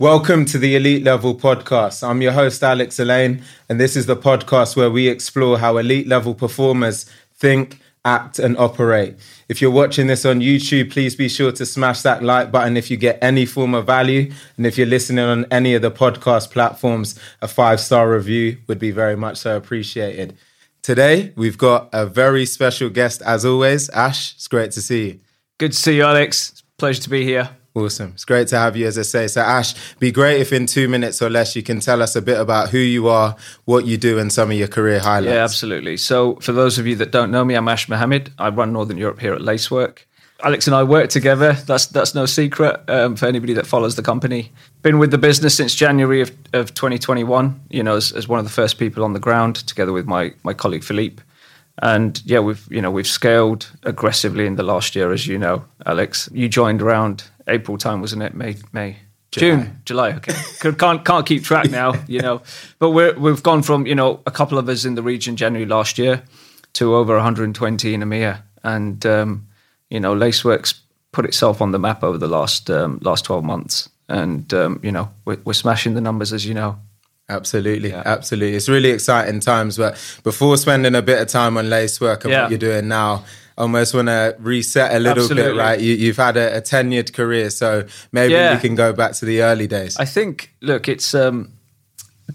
Welcome to the Elite Level Podcast. I'm your host, Alex Alleyne, and this is the podcast where we explore how elite level performers think, act, and operate. If you're watching this on YouTube, please be sure to smash that like button if you get any form of value. And if you're listening on any of the podcast platforms, a five star review would be very much so appreciated. Today, we've got a very special guest, as always. Ash, it's great to see you. Good to see you, Alex. Pleasure to be here. Awesome. It's great to have you, as I say. So, Ash, be great if in two minutes or less you can tell us a bit about who you are, what you do, and some of your career highlights. Yeah, absolutely. So, for those of you that don't know me, I'm Ash Mohamed. I run Northern Europe here at Lacework. Alex and I work together. That's that's no secret um, for anybody that follows the company. Been with the business since January of, of 2021. You know, as, as one of the first people on the ground, together with my my colleague Philippe. And yeah, we've you know we've scaled aggressively in the last year, as you know, Alex. You joined around April time, wasn't it? May, May, July. June, July. Okay, can't can't keep track now, you know. But we're we've gone from you know a couple of us in the region January last year to over 120 in EMEA, and um, you know Lacework's put itself on the map over the last um, last 12 months, and um, you know we're, we're smashing the numbers as you know. Absolutely, yeah. absolutely. It's really exciting times. But before spending a bit of time on Lacework and yeah. what you're doing now, almost want to reset a little Absolutely. bit, right? You, have had a, a, tenured career, so maybe yeah. we can go back to the early days. I think, look, it's um,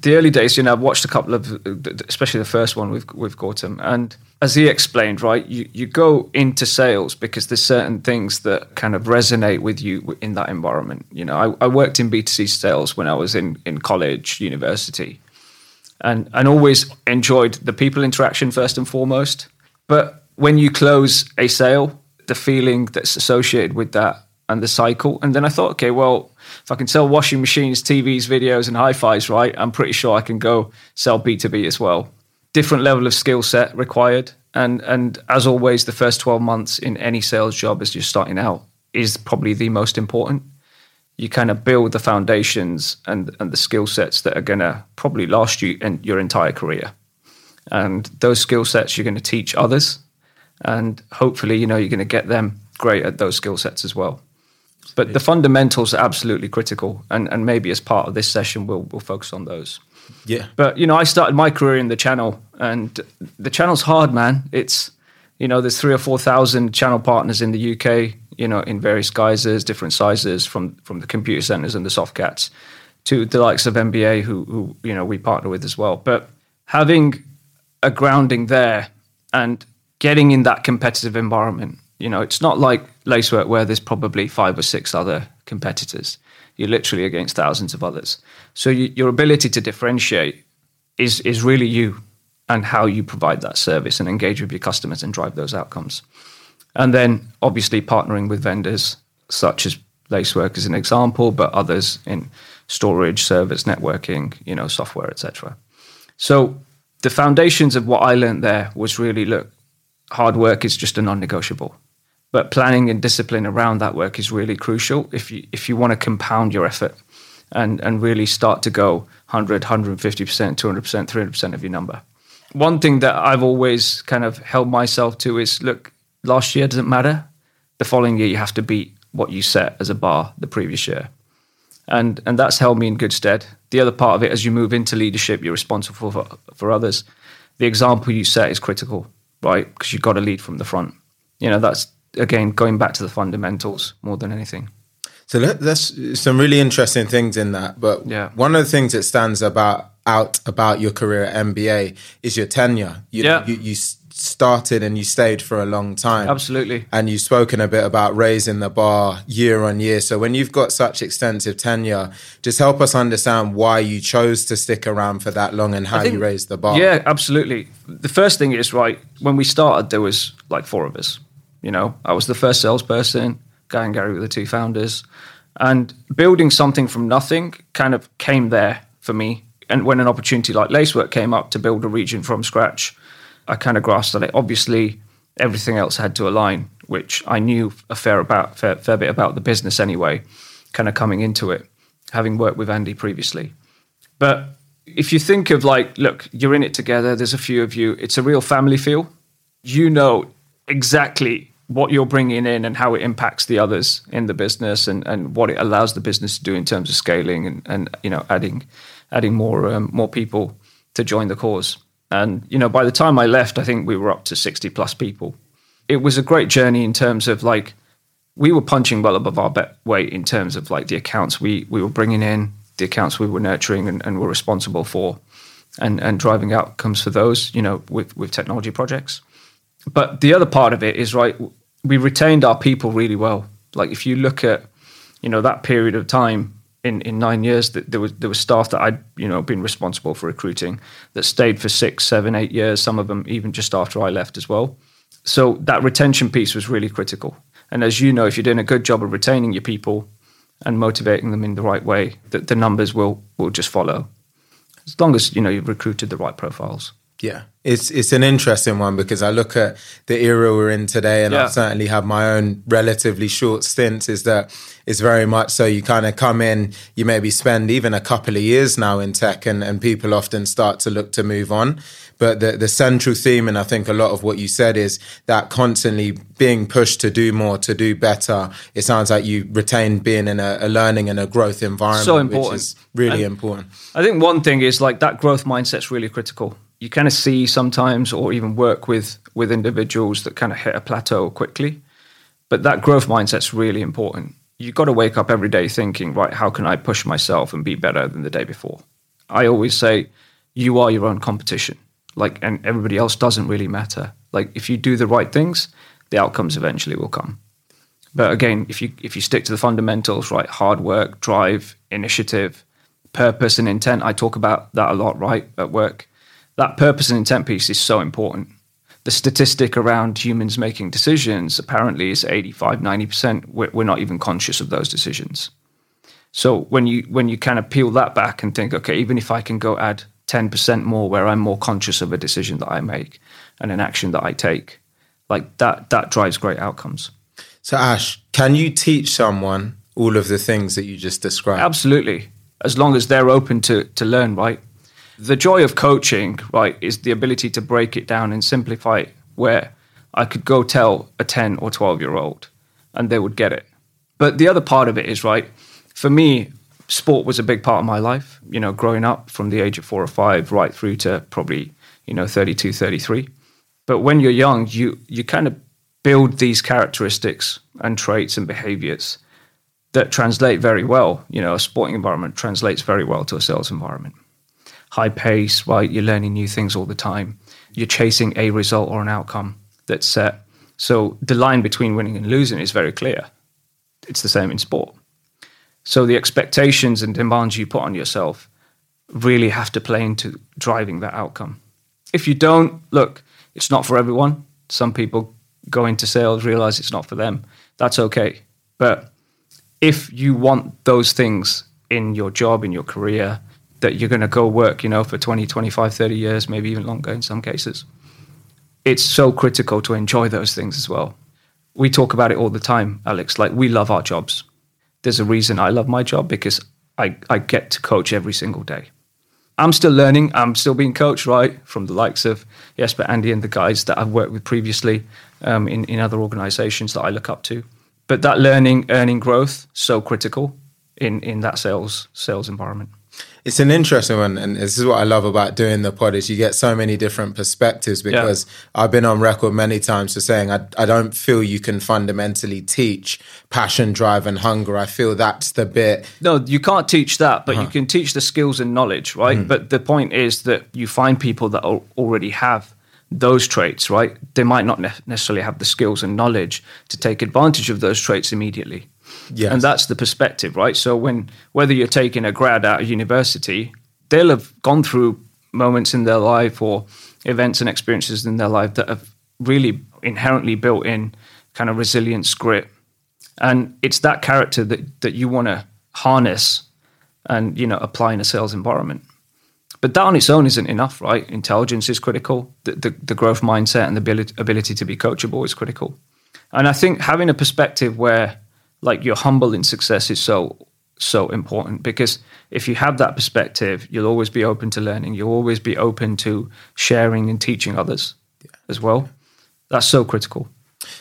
the early days. You know, I've watched a couple of, especially the first one with with Gautam, and as he explained, right, you you go into sales because there's certain things that kind of resonate with you in that environment. You know, I, I worked in B2C sales when I was in in college, university. And, and always enjoyed the people interaction first and foremost. But when you close a sale, the feeling that's associated with that and the cycle. And then I thought, okay, well, if I can sell washing machines, TVs, videos, and hi-fis, right, I'm pretty sure I can go sell B2B as well. Different level of skill set required. And and as always, the first 12 months in any sales job as you're starting out is probably the most important. You kind of build the foundations and, and the skill sets that are gonna probably last you and your entire career. And those skill sets you're going to teach others and hopefully, you know, you're going to get them great at those skill sets as well. But the fundamentals are absolutely critical, and, and maybe as part of this session, we'll we'll focus on those. Yeah. But you know, I started my career in the channel, and the channel's hard, man. It's you know, there's three or four thousand channel partners in the UK. You know, in various guises, different sizes, from from the computer centers and the Softcats to the likes of MBA, who who you know we partner with as well. But having a grounding there and getting in that competitive environment. You know, it's not like Lacework where there's probably five or six other competitors. You're literally against thousands of others. So you, your ability to differentiate is is really you and how you provide that service and engage with your customers and drive those outcomes. And then obviously partnering with vendors such as Lacework as an example, but others in storage, service, networking, you know, software, etc. So the foundations of what I learned there was really look, hard work is just a non-negotiable. But planning and discipline around that work is really crucial if you if you want to compound your effort and and really start to go 100, 150%, 200%, 300% of your number. One thing that I've always kind of held myself to is look, last year doesn't matter. The following year you have to beat what you set as a bar the previous year. And and that's held me in good stead. The other part of it as you move into leadership, you're responsible for, for others. The example you set is critical right? Because you've got to lead from the front. You know, that's again going back to the fundamentals more than anything. So there's some really interesting things in that. But yeah. one of the things that stands about out about your career at MBA is your tenure. You, yeah. you, you started and you stayed for a long time. Absolutely. And you've spoken a bit about raising the bar year on year. So when you've got such extensive tenure, just help us understand why you chose to stick around for that long and how think, you raised the bar. Yeah, absolutely. The first thing is right, when we started there was like four of us. You know, I was the first salesperson, Guy and Gary were the two founders. And building something from nothing kind of came there for me. And when an opportunity like Lacework came up to build a region from scratch, I kind of grasped at it. Obviously, everything else had to align, which I knew a fair about fair, fair bit about the business anyway, kind of coming into it, having worked with Andy previously. But if you think of like, look, you're in it together. There's a few of you. It's a real family feel. You know exactly what you're bringing in and how it impacts the others in the business and, and what it allows the business to do in terms of scaling and, and you know adding adding more um, more people to join the cause. And you know, by the time I left, I think we were up to 60 plus people. It was a great journey in terms of like we were punching well above our weight in terms of like the accounts we we were bringing in, the accounts we were nurturing and, and were responsible for, and and driving outcomes for those. You know, with with technology projects. But the other part of it is right. We retained our people really well. Like if you look at, you know, that period of time in, in nine years that there was there was staff that I'd you know been responsible for recruiting that stayed for six, seven, eight years. Some of them even just after I left as well. So that retention piece was really critical. And as you know, if you're doing a good job of retaining your people and motivating them in the right way, that the numbers will will just follow. As long as you know you've recruited the right profiles. Yeah, it's it's an interesting one because I look at the era we're in today, and yeah. I've certainly had my own relatively short stints. Is that it's very much so you kind of come in, you maybe spend even a couple of years now in tech, and and people often start to look to move on. But the the central theme, and I think a lot of what you said is that constantly being pushed to do more, to do better. It sounds like you retain being in a, a learning and a growth environment, so important. which is really and important. I think one thing is like that growth mindset's really critical you kind of see sometimes or even work with with individuals that kind of hit a plateau quickly. But that growth mindset's really important. You've got to wake up every day thinking right how can i push myself and be better than the day before? I always say you are your own competition. Like and everybody else doesn't really matter. Like if you do the right things the outcomes eventually will come. But again if you if you stick to the fundamentals right hard work drive initiative purpose and intent i talk about that a lot right at work that purpose and intent piece is so important. The statistic around humans making decisions apparently is 85, 90%. We're, we're not even conscious of those decisions. So when you when you kind of peel that back and think, okay, even if I can go add 10% more where I'm more conscious of a decision that I make and an action that I take, like that that drives great outcomes. So Ash, can you teach someone all of the things that you just described? Absolutely. As long as they're open to to learn, right? The joy of coaching, right, is the ability to break it down and simplify it where I could go tell a 10 or 12 year old and they would get it. But the other part of it is, right, for me, sport was a big part of my life, you know, growing up from the age of four or five right through to probably, you know, 32, 33. But when you're young, you, you kind of build these characteristics and traits and behaviors that translate very well. You know, a sporting environment translates very well to a sales environment high pace, right? You're learning new things all the time. You're chasing a result or an outcome that's set. So the line between winning and losing is very clear. It's the same in sport. So the expectations and demands you put on yourself really have to play into driving that outcome. If you don't, look, it's not for everyone. Some people go into sales, realize it's not for them. That's okay. But if you want those things in your job, in your career, that you're going to go work, you know, for 20, 25, 30 years, maybe even longer in some cases. It's so critical to enjoy those things as well. We talk about it all the time, Alex. Like, we love our jobs. There's a reason I love my job because I, I get to coach every single day. I'm still learning. I'm still being coached, right, from the likes of Jesper, Andy, and the guys that I've worked with previously um, in, in other organizations that I look up to. But that learning, earning growth, so critical in, in that sales sales environment. It's an interesting one, and this is what I love about doing the pod is you get so many different perspectives. Because yeah. I've been on record many times for saying I, I don't feel you can fundamentally teach passion, drive, and hunger. I feel that's the bit. No, you can't teach that, but uh-huh. you can teach the skills and knowledge, right? Mm-hmm. But the point is that you find people that already have those traits, right? They might not necessarily have the skills and knowledge to take advantage of those traits immediately. Yes. And that's the perspective, right? So when whether you're taking a grad out of university, they'll have gone through moments in their life or events and experiences in their life that have really inherently built in kind of resilience, grit. And it's that character that, that you want to harness and, you know, apply in a sales environment. But that on its own isn't enough, right? Intelligence is critical. The, the, the growth mindset and the ability, ability to be coachable is critical. And I think having a perspective where like you're humble in success is so so important because if you have that perspective, you'll always be open to learning. You'll always be open to sharing and teaching others yeah. as well. That's so critical.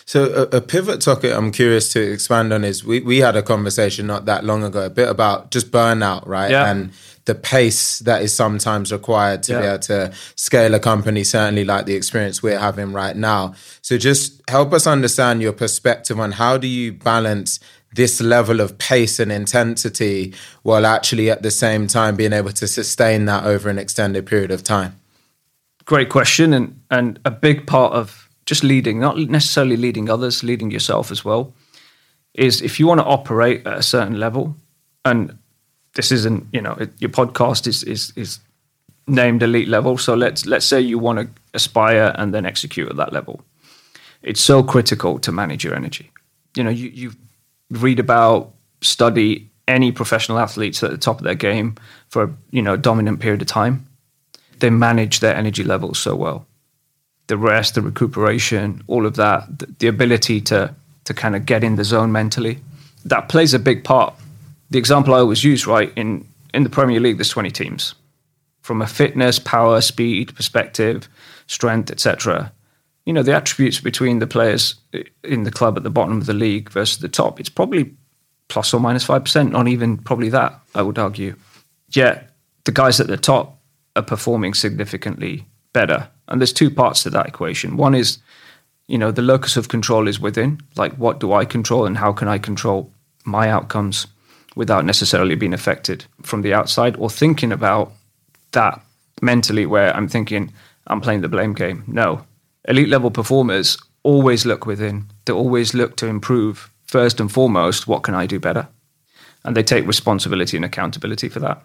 So a, a, pivot topic I'm curious to expand on is we, we had a conversation not that long ago, a bit about just burnout, right? Yeah. And the pace that is sometimes required to Yeah. be able to scale a company, certainly like the experience we're having right now. So just help us understand your perspective on how do you balance this level of pace and intensity while actually at the same time being able to sustain that over an extended period of time? Great question, and and a big part of just leading, not necessarily leading others, leading yourself as well, is if you want to operate at a certain level, and this isn't, you know, it, your podcast is is is named elite level. So let's let's say you want to aspire and then execute at that level. It's so critical to manage your energy. You know, you you read about, study any professional athletes at the top of their game for a you know dominant period of time. They manage their energy levels so well. The rest, the recuperation, all of that, the, the ability to to kind of get in the zone mentally, that plays a big part. The example I always use, right, in in the Premier League, there's 20 teams. From a fitness, power, speed perspective, strength, etc. You know, the attributes between the players in the club at the bottom of the league versus the top, it's probably plus or minus 5%, not even probably that, I would argue. Yet the guys at the top are performing significantly better. And there's two parts to that equation. One is, you know, the locus of control is within, like what do I control and how can I control my outcomes without necessarily being affected from the outside or thinking about that mentally where I'm thinking I'm playing the blame game. No. Elite level performers always look within. They always look to improve first and foremost, what can I do better? And they take responsibility and accountability for that.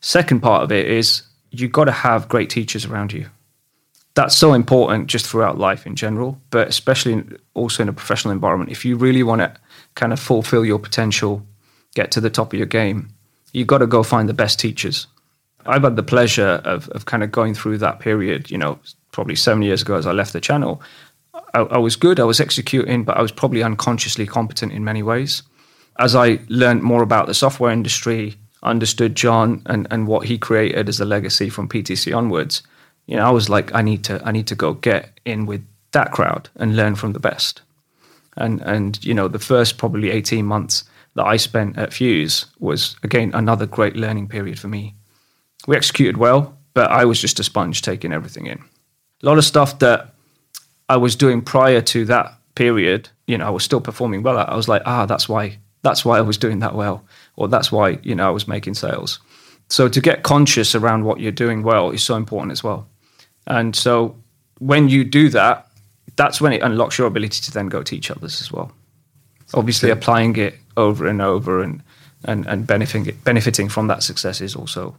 Second part of it is you've got to have great teachers around you. That's so important just throughout life in general, but especially also in a professional environment. If you really want to kind of fulfill your potential, get to the top of your game, you've got to go find the best teachers. I've had the pleasure of, of kind of going through that period, you know, probably seven years ago as I left the channel. I, I was good, I was executing, but I was probably unconsciously competent in many ways. As I learned more about the software industry, understood John and, and what he created as a legacy from PTC onwards, you know, I was like, I need to I need to go get in with that crowd and learn from the best. And and you know, the first probably 18 months that I spent at Fuse was again another great learning period for me. We executed well, but I was just a sponge taking everything in. A lot of stuff that I was doing prior to that period, you know, I was still performing well at. I was like, ah, that's why that's why I was doing that well, or that's why you know I was making sales. So to get conscious around what you're doing well is so important as well. And so when you do that, that's when it unlocks your ability to then go teach others as well. Obviously, applying it over and over and and and benefiting benefiting from that success is also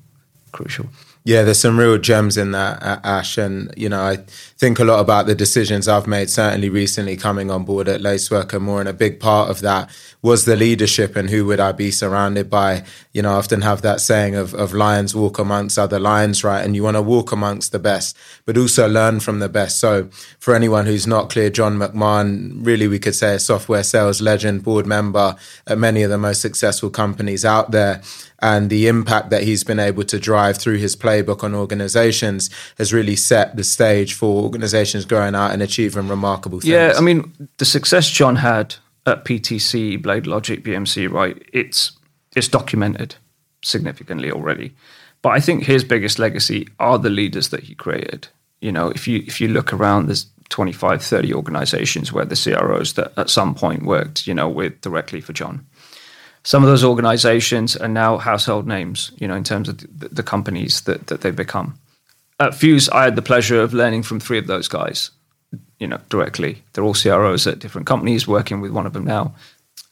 crucial. Yeah, there's some real gems in that, Ash. And, you know, I think a lot about the decisions I've made, certainly recently coming on board at Lacework and more. And a big part of that was the leadership and who would I be surrounded by. You know, I often have that saying of, of lions walk amongst other lions, right? And you want to walk amongst the best, but also learn from the best. So for anyone who's not clear, John McMahon, really, we could say a software sales legend, board member at many of the most successful companies out there and the impact that he's been able to drive through his playbook on organizations has really set the stage for organizations going out and achieving remarkable things. Yeah, I mean, the success John had at PTC, BladeLogic, BMC, right? It's it's documented significantly already. But I think his biggest legacy are the leaders that he created. You know, if you if you look around, there's 25, 30 organizations where the CROs that at some point worked, you know, with directly for John some of those organizations are now household names, you know, in terms of the, the companies that, that they've become. At Fuse, I had the pleasure of learning from three of those guys, you know, directly. They're all CROs at different companies, working with one of them now.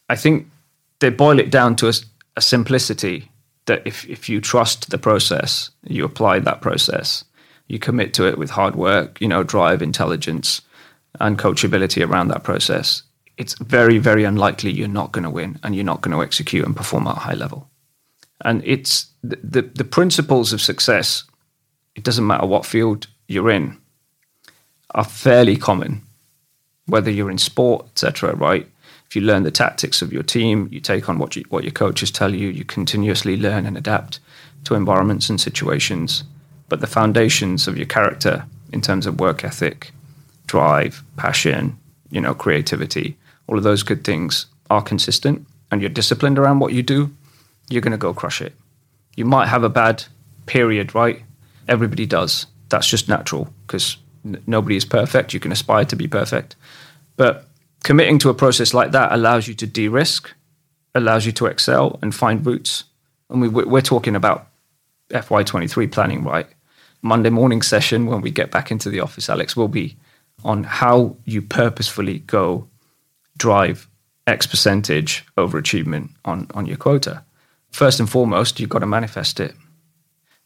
I think they boil it down to a, a simplicity that if, if you trust the process, you apply that process, you commit to it with hard work, you know, drive, intelligence, and coachability around that process, it's very, very unlikely you're not going to win and you're not going to execute and perform at a high level. And it's the, the, the, principles of success, it doesn't matter what field you're in, are fairly common, whether you're in sport, etc., right? If you learn the tactics of your team, you take on what, you, what your coaches tell you, you continuously learn and adapt to environments and situations. But the foundations of your character in terms of work ethic, drive, passion, you know, creativity, all of those good things are consistent and you're disciplined around what you do, you're going to go crush it. You might have a bad period, right? Everybody does. That's just natural because n- nobody is perfect. You can aspire to be perfect. But committing to a process like that allows you to de risk, allows you to excel and find routes. And we, we're talking about FY23 planning, right? Monday morning session when we get back into the office, Alex, will be on how you purposefully go drive X percentage overachievement on, on your quota. First and foremost, you've got to manifest it.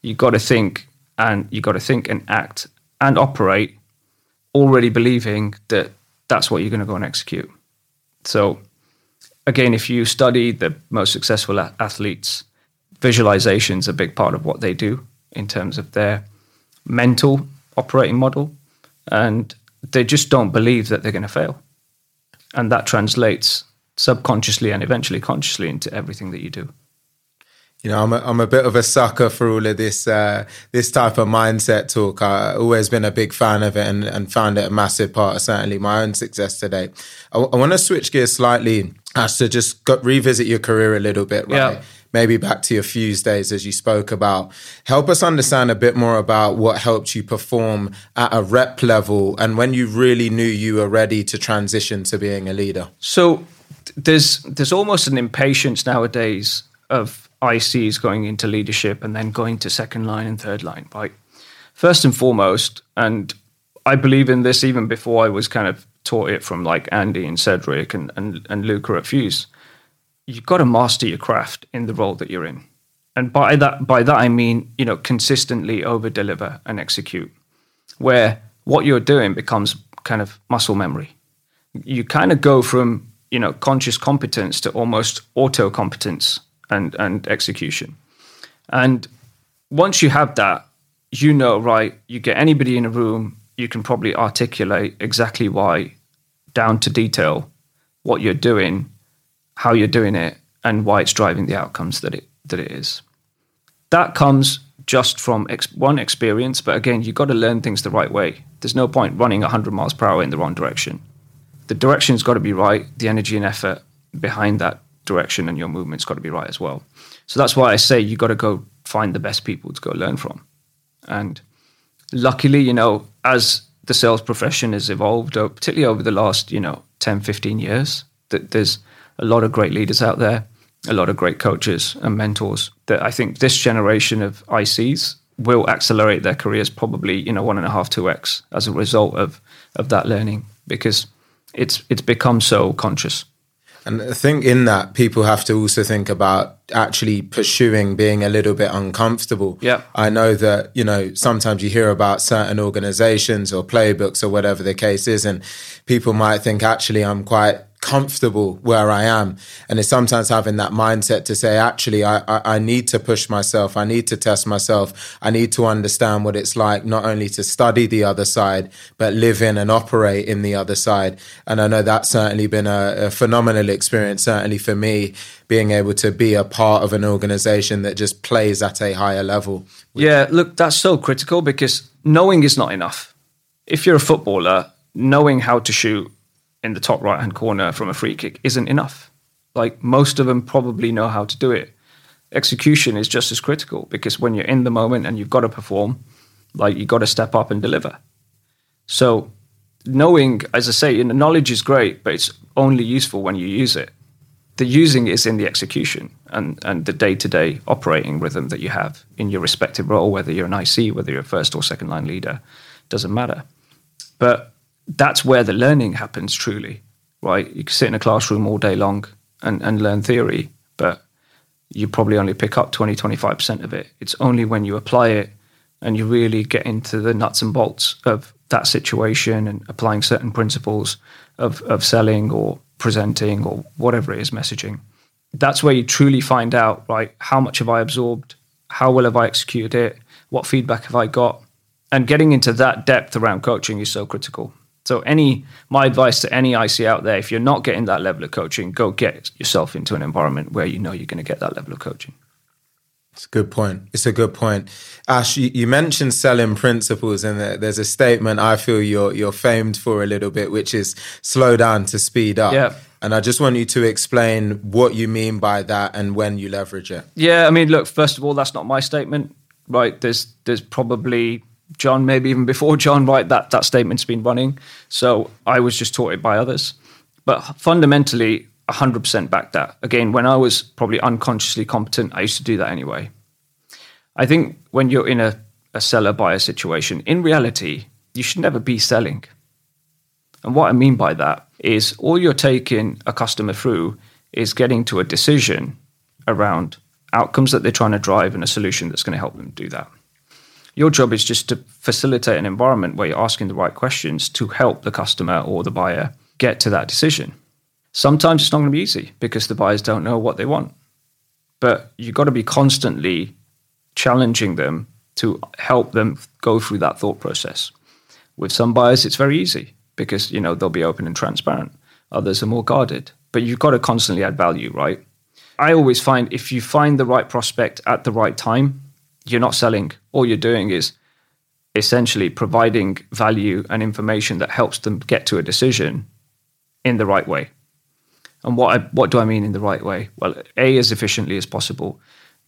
You've got to think and you've got to think and act and operate already believing that that's what you're going to go and execute. So, again, if you study the most successful athletes, visualization is a big part of what they do in terms of their mental operating model. And they just don't believe that they're going to fail. And that translates subconsciously and eventually consciously into everything that you do. You know, I'm a, I'm a bit of a sucker for all of this uh, this type of mindset talk. I've always been a big fan of it and, and found it a massive part of certainly my own success today. I, I want to switch gears slightly as to just revisit your career a little bit, right? Yeah maybe back to your fuse days as you spoke about. Help us understand a bit more about what helped you perform at a rep level and when you really knew you were ready to transition to being a leader. So there's there's almost an impatience nowadays of ICs going into leadership and then going to second line and third line, right? First and foremost, and I believe in this even before I was kind of taught it from like Andy and Cedric and, and, and Luca at Fuse you've got to master your craft in the role that you're in. And by that, by that I mean, you know, consistently over deliver and execute, where what you're doing becomes kind of muscle memory. You kind of go from, you know, conscious competence to almost auto competence and, and execution. And once you have that, you know, right, you get anybody in a room, you can probably articulate exactly why, down to detail, what you're doing how you're doing it, and why it's driving the outcomes that it that it is. That comes just from ex- one experience, but again, you've got to learn things the right way. There's no point running 100 miles per hour in the wrong direction. The direction's got to be right. The energy and effort behind that direction and your movement's got to be right as well. So that's why I say you got to go find the best people to go learn from. And luckily, you know, as the sales profession has evolved, particularly over the last, you know, 10, 15 years, that there's a lot of great leaders out there, a lot of great coaches and mentors that I think this generation of ICs will accelerate their careers probably, you know, one and a half, two X as a result of of that learning because it's it's become so conscious. And I think in that, people have to also think about actually pursuing being a little bit uncomfortable. Yeah. I know that, you know, sometimes you hear about certain organizations or playbooks or whatever the case is, and people might think, actually, I'm quite comfortable where I am. And it's sometimes having that mindset to say, actually, I, I, I, need to push myself. I need to test myself. I need to understand what it's like not only to study the other side, but live in and operate in the other side. And I know that's certainly been a, a phenomenal experience, certainly for me, being able to be a part of an organization that just plays at a higher level. Yeah, look, that's so critical because knowing is not enough. If you're a footballer, knowing how to shoot in the top right hand corner from a free kick isn't enough. Like most of them probably know how to do it. Execution is just as critical because when you're in the moment and you've got to perform, like you've got to step up and deliver. So knowing, as I say, you know, knowledge is great, but it's only useful when you use it. The using is in the execution and, and the day to day operating rhythm that you have in your respective role, whether you're an IC, whether you're a first or second line leader, doesn't matter. But that's where the learning happens truly, right? You can sit in a classroom all day long and, and learn theory, but you probably only pick up 20, 25% of it. It's only when you apply it and you really get into the nuts and bolts of that situation and applying certain principles of, of selling or presenting or whatever it is, messaging. That's where you truly find out, right? How much have I absorbed? How well have I executed it? What feedback have I got? And getting into that depth around coaching is so critical so any my advice to any IC out there, if you're not getting that level of coaching, go get yourself into an environment where you know you're going to get that level of coaching. It's a good point. It's a good point. Ash, you, you mentioned selling principles, and there's a statement I feel you're you're famed for a little bit, which is slow down to speed up. Yeah. And I just want you to explain what you mean by that and when you leverage it. Yeah, I mean, look, first of all, that's not my statement, right? There's there's probably John, maybe even before John, right? That that statement's been running. So I was just taught it by others. But fundamentally, 100% back that. Again, when I was probably unconsciously competent, I used to do that anyway. I think when you're in a, a seller buyer situation, in reality, you should never be selling. And what I mean by that is all you're taking a customer through is getting to a decision around outcomes that they're trying to drive and a solution that's going to help them do that. Your job is just to facilitate an environment where you're asking the right questions to help the customer or the buyer get to that decision. Sometimes it's not going to be easy because the buyers don't know what they want. But you've got to be constantly challenging them to help them go through that thought process. With some buyers, it's very easy because you know they'll be open and transparent. Others are more guarded. But you've got to constantly add value, right? I always find if you find the right prospect at the right time, you're not selling. All you're doing is essentially providing value and information that helps them get to a decision in the right way. And what I, what do I mean in the right way? Well, a as efficiently as possible.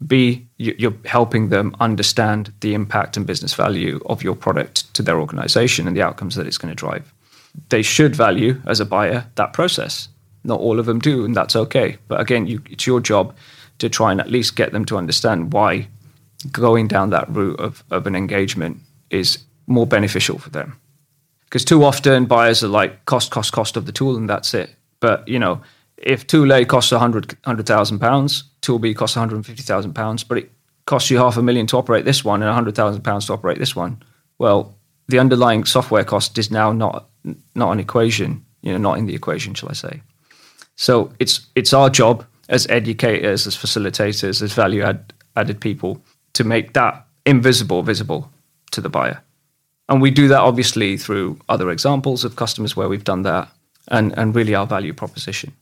B, you're helping them understand the impact and business value of your product to their organization and the outcomes that it's going to drive. They should value as a buyer that process. Not all of them do, and that's okay. But again, you, it's your job to try and at least get them to understand why going down that route of, of an engagement is more beneficial for them. Because too often buyers are like cost, cost, cost of the tool, and that's it. But you know, if tool A costs a hundred hundred thousand pounds, tool B costs one hundred and fifty thousand pounds, but it costs you half a million to operate this one and hundred thousand pounds to operate this one. Well, the underlying software cost is now not not an equation, you know, not in the equation, shall I say? So it's it's our job as educators, as facilitators, as value add, added people to make that invisible visible to the buyer. And we do that obviously through other examples of customers where we've done that and, and really our value proposition.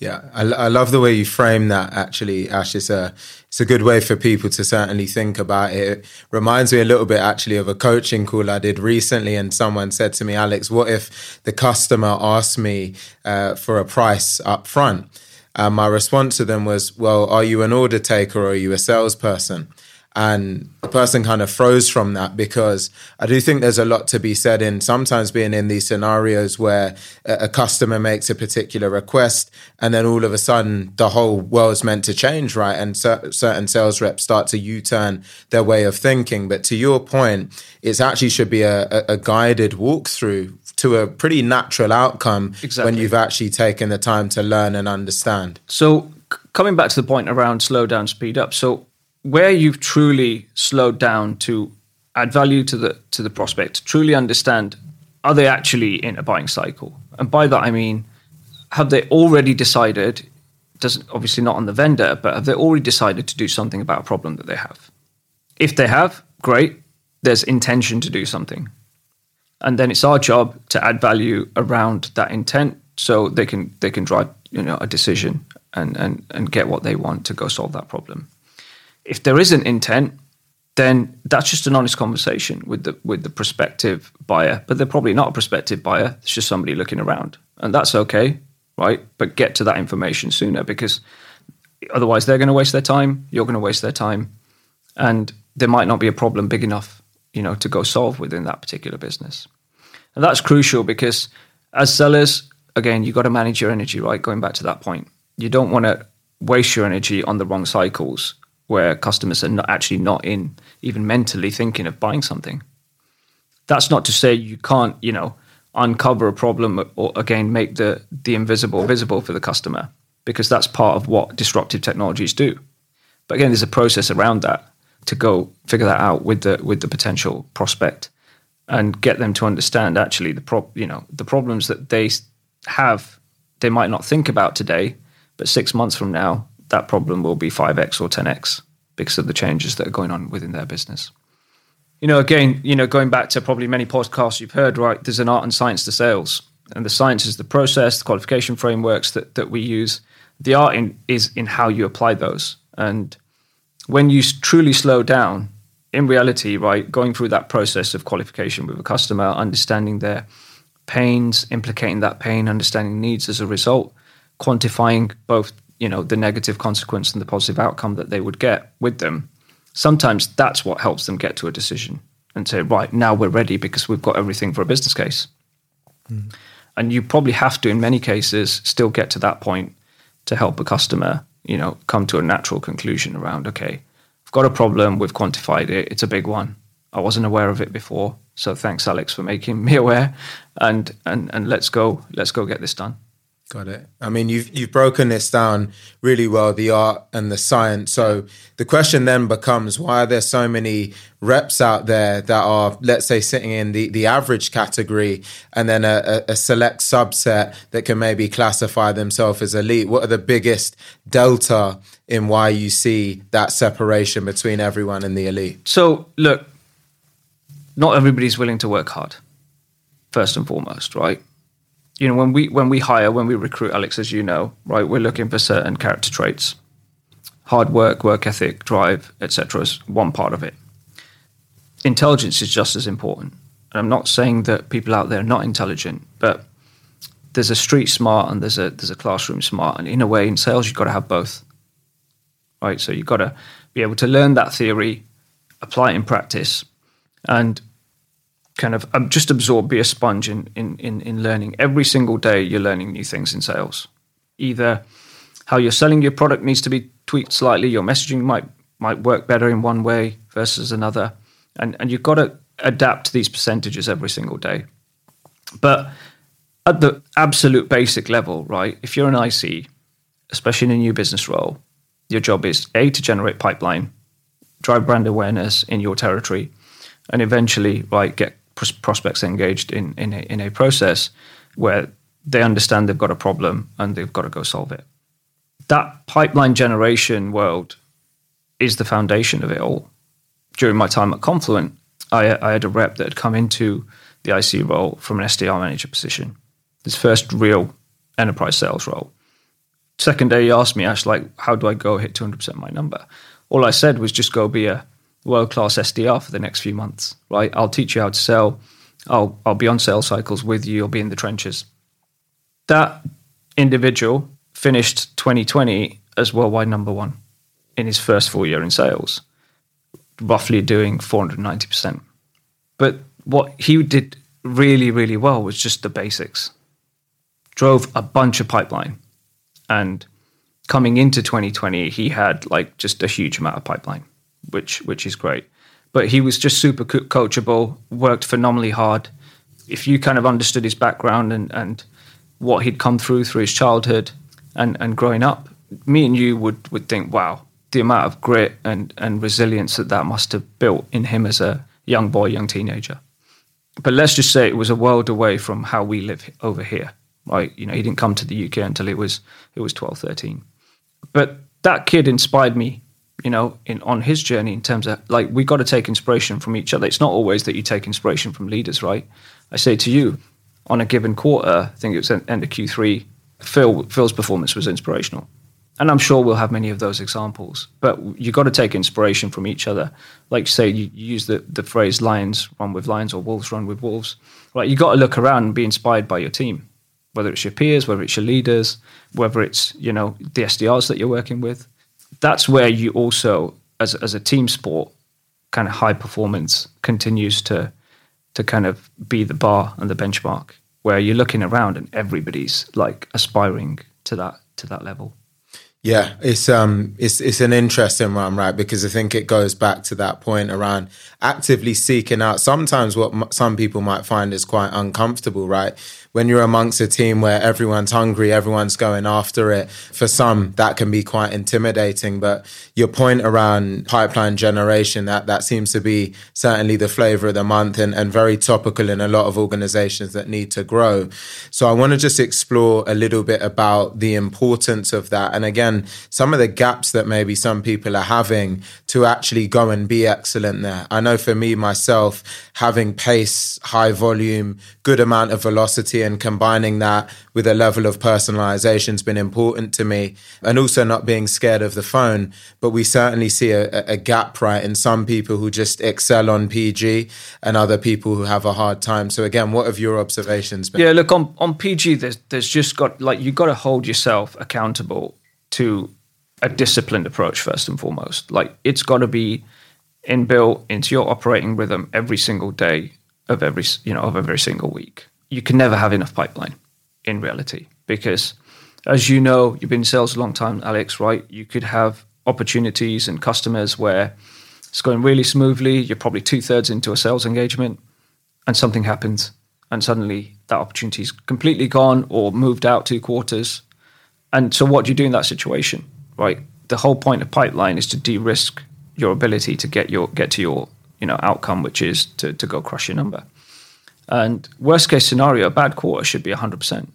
Yeah, I, I love the way you frame that. Actually, Ash, it's a it's a good way for people to certainly think about it. It reminds me a little bit actually of a coaching call I did recently, and someone said to me, "Alex, what if the customer asked me uh, for a price up front?" And my response to them was, "Well, are you an order taker or are you a salesperson?" And the person kind of froze from that because I do think there's a lot to be said in sometimes being in these scenarios where a customer makes a particular request and then all of a sudden the whole world's meant to change, right? And certain sales reps start to U turn their way of thinking. But to your point, it actually should be a, a guided walkthrough to a pretty natural outcome exactly. when you've actually taken the time to learn and understand. So, coming back to the point around slow down, speed up. So, where you've truly slowed down to add value to the to the prospect, truly understand are they actually in a buying cycle? And by that I mean have they already decided doesn't obviously not on the vendor, but have they already decided to do something about a problem that they have? If they have, great, there's intention to do something. And then it's our job to add value around that intent so they can they can drive, you know, a decision and and, and get what they want to go solve that problem if there isn't intent, then that's just an honest conversation with the with the prospective buyer. But they're probably not a prospective buyer. It's just somebody looking around, and that's okay, right? But get to that information sooner because otherwise they're going to waste their time. You're going to waste their time, and there might not be a problem big enough, you know, to go solve within that particular business. And that's crucial because as sellers, again, you've got to manage your energy, right? Going back to that point, you don't want to waste your energy on the wrong cycles where customers are not actually not in even mentally thinking of buying something. That's not to say you can't, you know, uncover a problem or again make the the invisible visible for the customer because that's part of what disruptive technologies do. But again, there's a process around that to go figure that out with the with the potential prospect and get them to understand actually the pro, you know the problems that they have they might not think about today, but six months from now that problem will be 5x or 10x because of the changes that are going on within their business. You know, again, you know, going back to probably many podcasts you've heard, right? There's an art and science to sales, and the science is the process, the qualification frameworks that that we use. The art in, is in how you apply those, and when you truly slow down, in reality, right, going through that process of qualification with a customer, understanding their pains, implicating that pain, understanding needs as a result, quantifying both, you know, the negative consequence and the positive outcome that they would get with them. Sometimes that's what helps them get to a decision and say, right, now we're ready because we've got everything for a business case. Mm. And you probably have to, in many cases, still get to that point to help a customer, you know, come to a natural conclusion around, okay, I've got a problem, we've quantified it, it's a big one. I wasn't aware of it before. So thanks, Alex, for making me aware. And and and let's go, let's go get this done. Got it. I mean, you've you've broken this down really well, the art and the science. So the question then becomes, why are there so many reps out there that are, let's say, sitting in the, the average category, and then a, a select subset that can maybe classify themselves as elite? What are the biggest delta in why you see that separation between everyone and the elite? So look, not everybody's willing to work hard. First and foremost, right? You know, when we when we hire, when we recruit, Alex, as you know, right, we're looking for certain character traits. Hard work, work ethic, drive, etc. is one part of it. Intelligence is just as important. And I'm not saying that people out there are not intelligent, but there's a street smart and there's a there's a classroom smart, and in a way, in sales, you've got to have both. Right, so you've got to be able to learn that theory, apply it in practice, and kind of um, just absorb, be a sponge in, in, in, in learning. Every single day, you're learning new things in sales. Either how you're selling your product needs to be tweaked slightly, your messaging might might work better in one way versus another. And, and you've got to adapt these percentages every single day. But at the absolute basic level, right, if you're an IC, especially in a new business role, your job is A, to generate pipeline, drive brand awareness in your territory, and eventually, right, get prospects engaged in in a, in a process where they understand they've got a problem and they've got to go solve it. That pipeline generation world is the foundation of it all. During my time at Confluent, I, I had a rep that had come into the IC role from an SDR manager position. His first real enterprise sales role. Second day, he asked me, Ash, like, how do I go hit 200% my number? All I said was just go be a world class SDR for the next few months, right? I'll teach you how to sell. I'll I'll be on sales cycles with you. I'll be in the trenches. That individual finished 2020 as worldwide number one in his first full year in sales, roughly doing 490%. But what he did really, really well was just the basics. Drove a bunch of pipeline. And coming into 2020, he had like just a huge amount of pipeline which which is great. But he was just super coachable, worked phenomenally hard. If you kind of understood his background and, and what he'd come through through his childhood and, and growing up, me and you would, would think, wow, the amount of grit and, and resilience that that must have built in him as a young boy, young teenager. But let's just say it was a world away from how we live over here, right? You know, he didn't come to the UK until it was it was 12, 13. But that kid inspired me you know, in on his journey in terms of like we got to take inspiration from each other. It's not always that you take inspiration from leaders, right? I say to you, on a given quarter, I think it was end of Q3, Phil Phil's performance was inspirational, and I'm sure we'll have many of those examples. But you got to take inspiration from each other. Like say, you, you use the the phrase "lions run with lions" or "wolves run with wolves." Right? You got to look around and be inspired by your team, whether it's your peers, whether it's your leaders, whether it's you know the SDRs that you're working with that's where you also, as as a team sport, kind of high performance continues to to kind of be the bar and the benchmark where you're looking around and everybody's like aspiring to that to that level. Yeah, it's um, it's it's an interesting one, right? Because I think it goes back to that point around actively seeking out. Sometimes what m- some people might find is quite uncomfortable, right? When you're amongst a team where everyone's hungry, everyone's going after it, for some that can be quite intimidating. But your point around pipeline generation, that that seems to be certainly the flavor of the month and, and very topical in a lot of organizations that need to grow. So I want to just explore a little bit about the importance of that. And again, some of the gaps that maybe some people are having to actually go and be excellent there. I know for me, myself, having pace, high volume, good amount of velocity and combining that with a level of personalization has been important to me and also not being scared of the phone. But we certainly see a, a, gap right in some people who just excel on pg and other people who have a hard time. So again what have your observations been? Yeah look on, on pg there's, there's just got like you've got to hold yourself accountable to a disciplined approach first and foremost. Like it's got to be inbuilt into your operating rhythm every single day of every you know of every single week. You can never have enough pipeline in reality because, as you know, you've been in sales a long time, Alex. Right? You could have opportunities and customers where it's going really smoothly. You're probably two thirds into a sales engagement, and something happens, and suddenly that opportunity is completely gone or moved out two quarters. And so, what do you do in that situation? Right? The whole point of pipeline is to de-risk your ability to get your get to your you know outcome, which is to to go crush your number. And worst case scenario, a bad quarter should be 100%.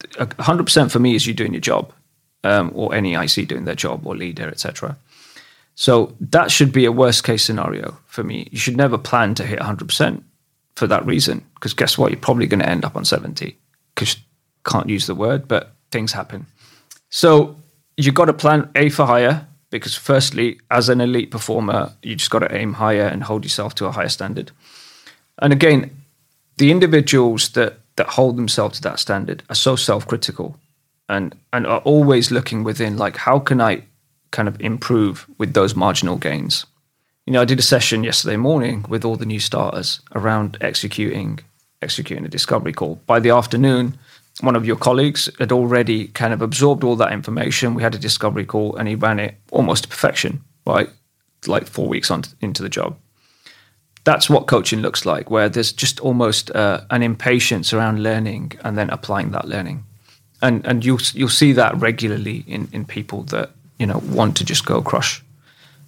100% for me is you doing your job, um, or any IC doing their job, or leader, etc. So that should be a worst case scenario for me. You should never plan to hit 100% for that reason, because guess what? You're probably going to end up on 70, because can't use the word, but things happen. So you've got to plan A for higher, because firstly, as an elite performer, you just got to aim higher and hold yourself to a higher standard. And again, the individuals that that hold themselves to that standard are so self-critical and and are always looking within like how can I kind of improve with those marginal gains. You know, I did a session yesterday morning with all the new starters around executing executing a discovery call. By the afternoon, one of your colleagues had already kind of absorbed all that information. We had a discovery call and he ran it almost to perfection, right? Like four weeks on into the job. That's what coaching looks like, where there's just almost uh, an impatience around learning and then applying that learning. And and you'll you'll see that regularly in, in people that you know want to just go crush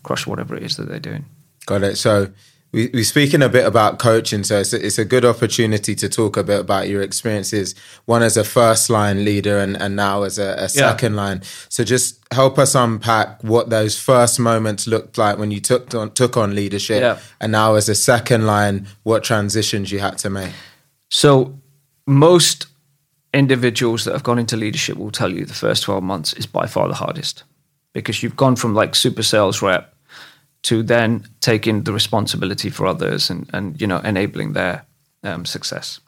crush whatever it is that they're doing. Got it. So we, we're speaking a bit about coaching, so it's a, it's a good opportunity to talk a bit about your experiences, one as a first line leader and, and now as a, a second yeah. line. So just help us unpack what those first moments looked like when you took on, took on leadership, yeah. and now as a second line, what transitions you had to make. So most individuals that have gone into leadership will tell you the first 12 months is by far the hardest because you've gone from like super sales rep to then taking the responsibility for others and, and you know enabling their um, success.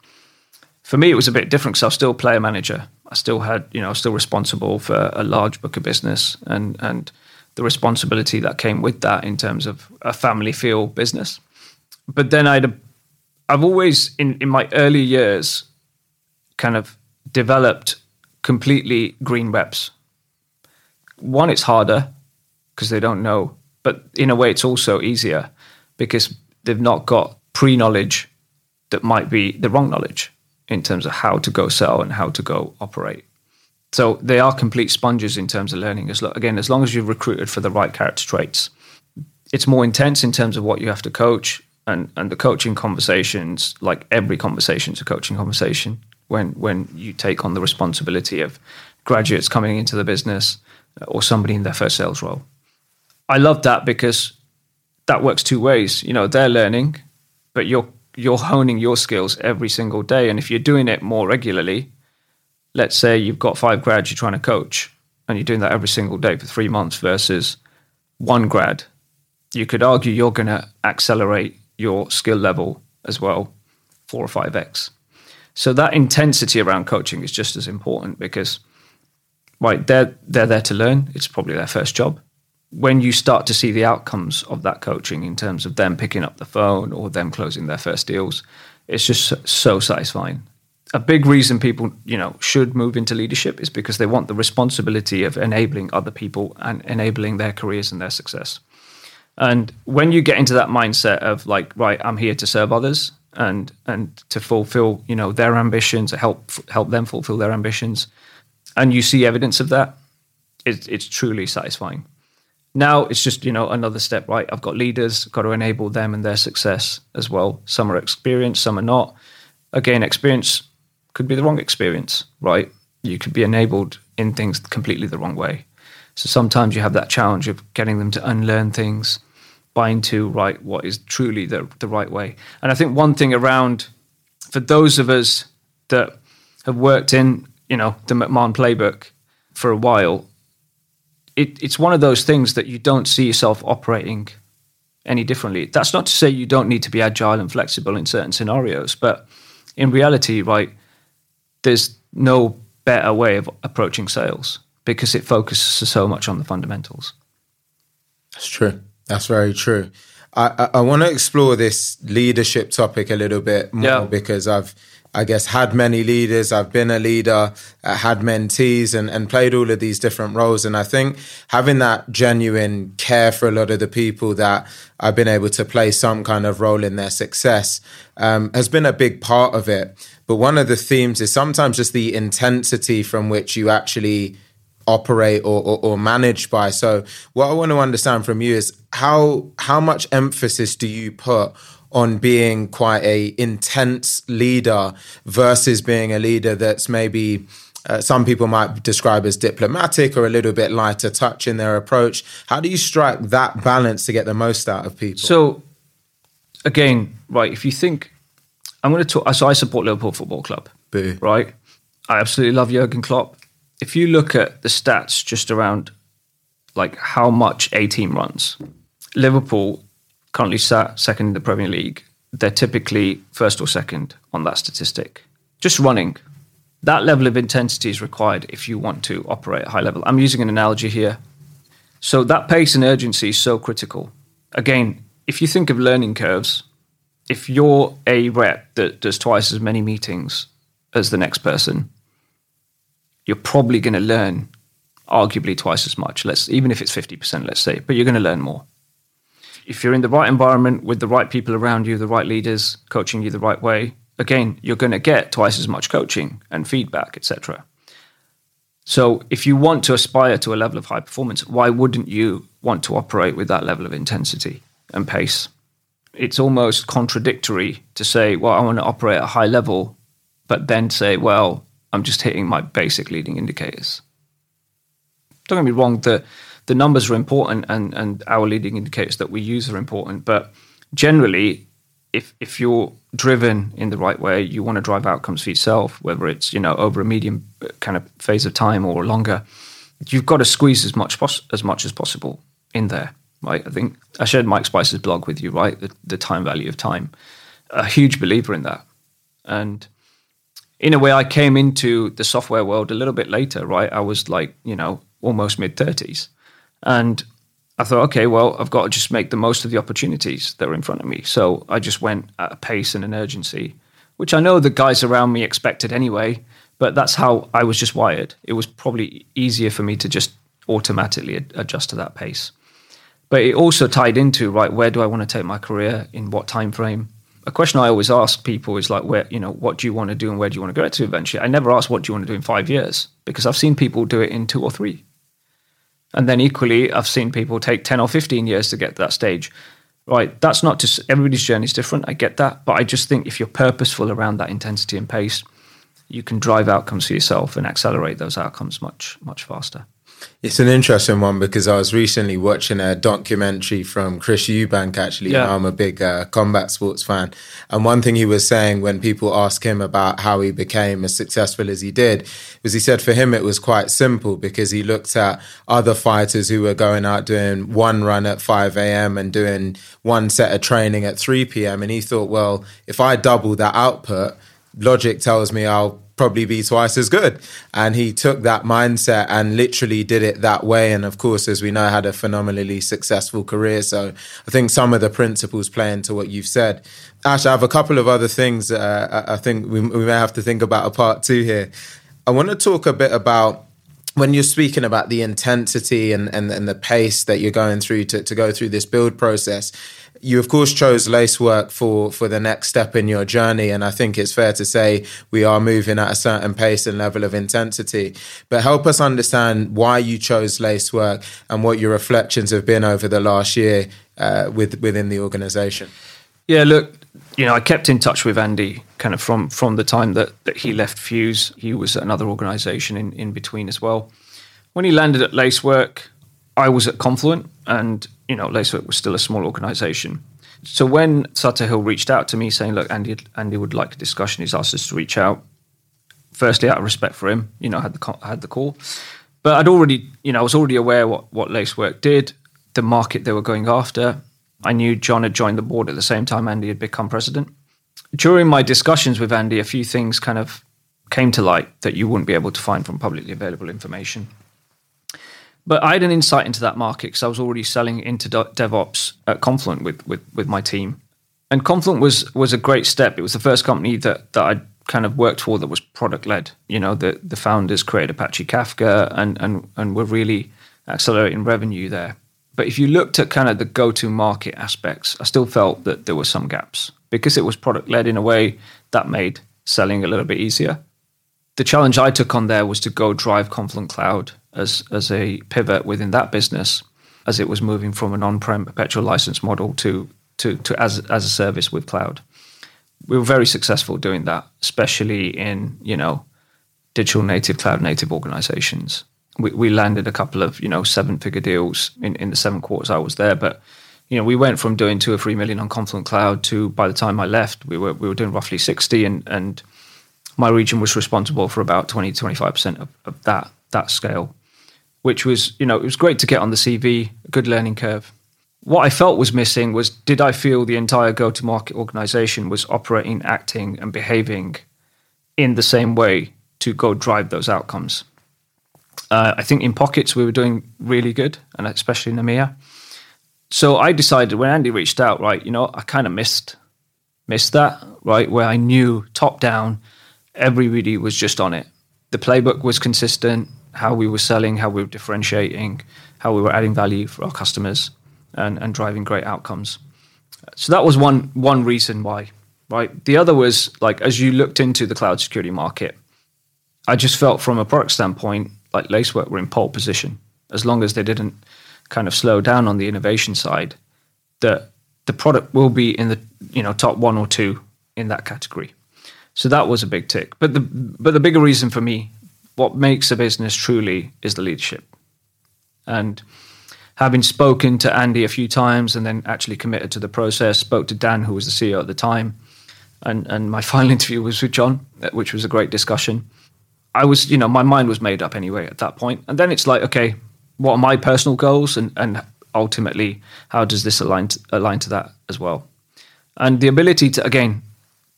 For me, it was a bit different because I was still player manager. I still had you know I was still responsible for a large book of business and and the responsibility that came with that in terms of a family feel business. But then I'd I've always in in my early years kind of developed completely green reps. One, it's harder because they don't know but in a way, it's also easier because they've not got pre knowledge that might be the wrong knowledge in terms of how to go sell and how to go operate. So they are complete sponges in terms of learning. As lo- again, as long as you've recruited for the right character traits, it's more intense in terms of what you have to coach and and the coaching conversations. Like every conversation is a coaching conversation when when you take on the responsibility of graduates coming into the business uh, or somebody in their first sales role. I love that because that works two ways. You know, they're learning, but you're you're honing your skills every single day. And if you're doing it more regularly, let's say you've got five grads you're trying to coach, and you're doing that every single day for three months versus one grad, you could argue you're going to accelerate your skill level as well, four or five x. So that intensity around coaching is just as important because, right, they're they're there to learn. It's probably their first job when you start to see the outcomes of that coaching in terms of them picking up the phone or them closing their first deals, it's just so satisfying. A big reason people, you know, should move into leadership is because they want the responsibility of enabling other people and enabling their careers and their success. And when you get into that mindset of like, right, I'm here to serve others and and to fulfill, you know, their ambitions, help help them fulfill their ambitions, and you see evidence of that, it, it's truly satisfying. Now it's just, you know, another step, right? I've got leaders, got to enable them and their success as well. Some are experienced, some are not. Again, experience could be the wrong experience, right? You could be enabled in things completely the wrong way. So sometimes you have that challenge of getting them to unlearn things, bind to, right what is truly the, the right way. And I think one thing around for those of us that have worked in, you know, the McMahon playbook for a while, it, it's one of those things that you don't see yourself operating any differently. That's not to say you don't need to be agile and flexible in certain scenarios, but in reality, right, there's no better way of approaching sales because it focuses so much on the fundamentals. That's true. That's very true. I, I, I want to explore this leadership topic a little bit more Yeah. because I've, I guess, had many leaders. I've been a leader, uh, had mentees, and, and played all of these different roles. And I think having that genuine care for a lot of the people that I've been able to play some kind of role in their success um, has been a big part of it. But one of the themes is sometimes just the intensity from which you actually operate or, or, or manage by. So what I want to understand from you is how how much emphasis do you put on being quite a intense leader versus being a leader that's maybe uh, some people might describe as diplomatic or a little bit lighter touch in their approach. How do you strike that balance to get the most out of people? So, again, right, if you think, I'm going to talk, so I support Liverpool Football Club, Boo. right? I absolutely love Jurgen Klopp. If you look at the stats just around like how much a team runs, Liverpool currently sat second in the Premier League. They're typically first or second on that statistic. Just running. That level of intensity is required if you want to operate at high level. I'm using an analogy here. So that pace and urgency is so critical. Again, if you think of learning curves, if you're a rep that does twice as many meetings as the next person, you're probably going to learn arguably twice as much. Let's even if it's 50%, let's say, but you're going to learn more. If you're in the right environment with the right people around you, the right leaders coaching you the right way, again, you're going to get twice as much coaching and feedback, etc. So if you want to aspire to a level of high performance, why wouldn't you want to operate with that level of intensity and pace? It's almost contradictory to say, well, I want to operate at a high level, but then say, well, I'm just hitting my basic leading indicators. Don't get me wrong, the the numbers are important and, and our leading indicators that we use are important, but generally if if you're driven in the right way, you want to drive outcomes for yourself, whether it's you know over a medium uh, kind of phase of time or longer, you've got to squeeze as much pos- as much as possible in there, right? I think I shared Mike Spicer's blog with you, right? The, the time value of time, a huge believer in that, and in a way, I came into the software world a little bit later, right? I was like you know almost mid thirties, and I thought, okay, well, I've got to just make the most of the opportunities that are in front of me. So I just went at a pace and an urgency, which I know the guys around me expected anyway, but that's how I was just wired. It was probably easier for me to just automatically ad- adjust to that pace. But it also tied into, right, where do I want to take my career? In what time frame? A question I always ask people is like, where, you know, what do you want to do and where do you want to go to eventually? I never ask what do you want to do in five years because I've seen people do it in two or three. And then equally, I've seen people take 10 or 15 years to get to that stage. Right. That's not just everybody's journey is different. I get that. But I just think if you're purposeful around that intensity and pace, you can drive outcomes for yourself and accelerate those outcomes much, much faster. It's an interesting one because I was recently watching a documentary from Chris Eubank. Actually, Yeah. I'm a big uh, combat sports fan, and one thing he was saying when people ask him about how he became as successful as he did was he said for him it was quite simple because he looked at other fighters who were going out doing one run at 5 a.m. and doing one set of training at 3 p.m. and he thought, well, if I double that output, logic tells me I'll probably be twice as good. And he took that mindset and literally did it that way. And of course, as we know, had a phenomenally successful career. So I think some of the principles play into what you've said. Ash, I have a couple of other things uh, I think we, we may have to think about a part two here. I want to talk a bit about when you're speaking about the intensity and, and, and the pace that you're going through to, to go through this build process, you of course chose Lacework for for the next step in your journey and i think it's fair to say we are moving at a certain pace and level of intensity but help us understand why you chose Lacework and what your reflections have been over the last year uh, with within the organization Yeah, look, you know, I kept in touch with Andy kind of from from the time that, that he left Fuze. He was at another organization in, in between as well. When he landed at Lacework, I was at Confluent and, you know, Lacework was still a small organization. So when Sutter Hill reached out to me saying, look, Andy, Andy would like a discussion, he's asked us to reach out. firstly out of respect for him, you know, I had the had the call, but I'd already, you know, I was already aware what what Lacework did, the market they were going after. I knew John had joined the board at the same time Andy had become president. During my discussions with Andy, a few things kind of came to light that you wouldn't be able to find from publicly available information. But I had an insight into that market because I was already selling into DevOps at Confluent with, with, with my team. And Confluent was was a great step. It was the first company that, that I kind of worked for that was product led. You know, the, the founders created Apache Kafka and, and, and were really accelerating revenue there. But if you looked at kind of the go to market aspects, I still felt that there were some gaps because it was product led in a way that made selling a little bit easier. The challenge I took on there was to go drive Confluent Cloud as as a pivot within that business as it was moving from an on-prem perpetual license model to to, to as as a service with cloud. We were very successful doing that, especially in you know digital native, cloud native organizations. We, we landed a couple of you know seven figure deals in, in the seven quarters I was there, but you know we went from doing two or three million on Confluent Cloud to by the time I left, we were we were doing roughly sixty, and and my region was responsible for about 20 25 percent of, of that that scale which was, you know, it was great to get on the CV, good learning curve. What I felt was missing was did I feel the entire go to market organization was operating, acting, and behaving in the same way to go drive those outcomes? Uh, I think in pockets we were doing really good, and especially in EMEA. So I decided when Andy reached out, right, you know, I kind of missed missed that, right, where I knew top down, everybody was just on it. The playbook was consistent how we were selling, how we were differentiating, how we were adding value for our customers, and, and driving great outcomes. So that was one one reason why. Right. The other was like as you looked into the cloud security market, I just felt from a product standpoint, like Lacework were in pole position. As long as they didn't kind of slow down on the innovation side, that the product will be in the you know top one or two in that category. So that was a big tick. But the but the bigger reason for me what makes a business truly is the leadership. And having spoken to Andy a few times and then actually committed to the process, spoke to Dan, who was the CEO at the time, and, and my final interview was with John, uh, which was a great discussion. I was, you know, my mind was made up anyway at that point. And then it's like, okay, what are my personal goals? And, and ultimately, how does this align to, align to that as well? And the ability to, again,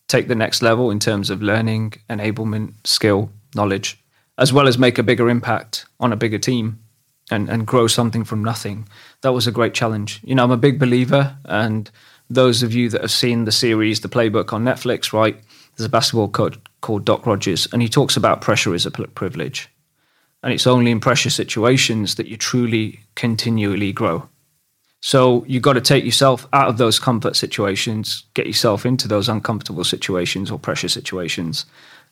take the next level in terms of learning, enablement, skill, knowledge, as well as make a bigger impact on a bigger team and, and grow something from nothing. That was a great challenge. You know, I'm a big believer, and those of you that have seen the series, The Playbook on Netflix, right? There's a basketball coach called Doc Rivers, and he talks about pressure is a privilege. And it's only in pressure situations that you truly continually grow. So you've got to take yourself out of those comfort situations, get yourself into those uncomfortable situations or pressure situations,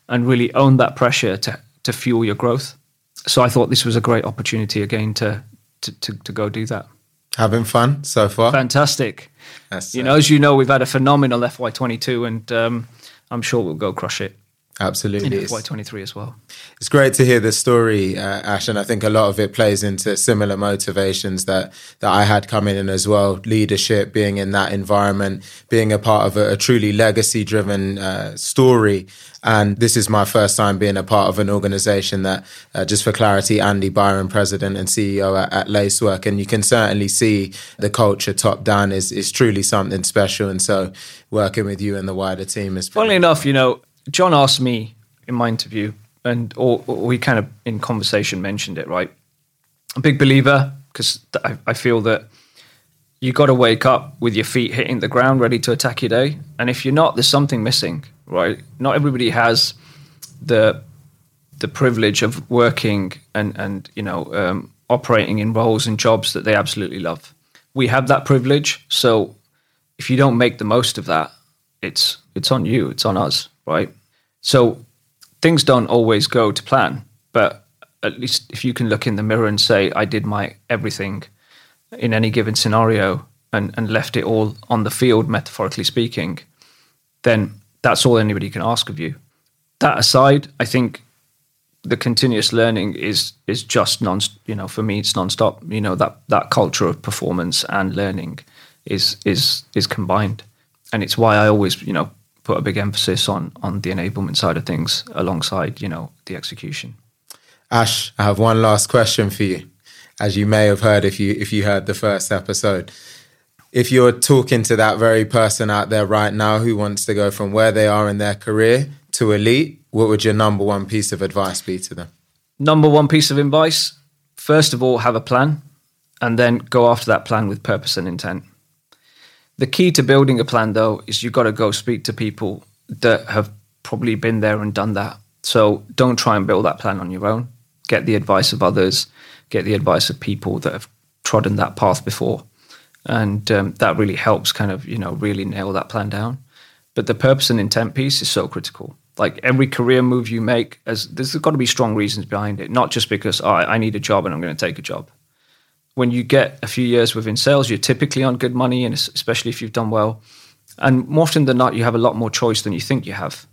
and really own that pressure to to fuel your growth. So I thought this was a great opportunity again to to to, to go do that. Having fun so far. Fantastic. That's, you know, as you know, we've had a phenomenal FY22, and um, I'm sure we'll go crush it. Absolutely. In FY23 as well. It's great to hear this story, uh, Ash, and I think a lot of it plays into similar motivations that, that I had coming in as well. Leadership, being in that environment, being a part of a, a truly legacy driven uh, story. And this is my first time being a part of an organization that, uh, just for clarity, Andy Byron, president and CEO at, at Lacework. And you can certainly see the culture top down is, is truly something special. And so working with you and the wider team is. Funnily enough, you know, John asked me in my interview, and or, or we kind of in conversation mentioned it, right? A big believer because I, I feel that you got to wake up with your feet hitting the ground, ready to attack your day. And if you're not, there's something missing, right? Not everybody has the the privilege of working and and you know um, operating in roles and jobs that they absolutely love. We have that privilege, so if you don't make the most of that, it's it's on you, it's on us, right? So things don't always go to plan, but at least if you can look in the mirror and say, I did my everything in any given scenario and, and left it all on the field, metaphorically speaking, then that's all anybody can ask of you. That aside, I think the continuous learning is is just non you know for me it's non-stop you know that that culture of performance and learning is is is combined and it's why I always you know put a big emphasis on on the enablement side of things alongside you know the execution. Ash, I have one last question for you. As you may have heard if you if you heard the first episode, if you're talking to that very person out there right now who wants to go from where they are in their career to elite, what would your number one piece of advice be to them? Number one piece of advice: first of all, have a plan, and then go after that plan with purpose and intent. The key to building a plan, though, is you've got to go speak to people that have probably been there and done that. So don't try and build that plan on your own. Get the advice of others, get the advice of people that have trodden that path before. And um, that really helps kind of, you know, really nail that plan down. But the purpose and intent piece is so critical. Like every career move you make, as there's got to be strong reasons behind it, not just because oh, I need a job and I'm going to take a job when you get a few years within sales, you're typically on good money, and especially if you've done well. And more often than not, you have a lot more choice than you think you have.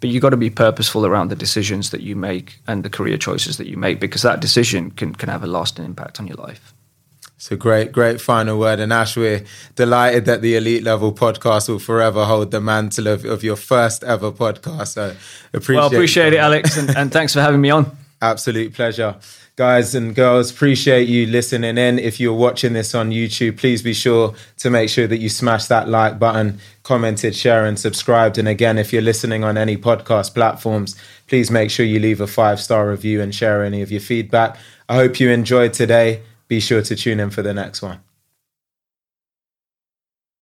But you've got to be purposeful around the decisions that you make and the career choices that you make because that decision can, can have a lasting impact on your life. It's a great, great final word. And Ash, we're delighted that the Elite Level podcast will forever hold the mantle of, of your first ever podcast. So appreciate Well, appreciate it, Alex. And, and thanks for having me on. Absolute pleasure guys and girls appreciate you listening in. If you're watching this on youtube please be sure to make sure that you smash that like button commented share and subscribed. And again if you're listening on any podcast platforms please make sure you leave a five star review and share any of your feedback. I hope you enjoyed today. Be sure to tune in for the next one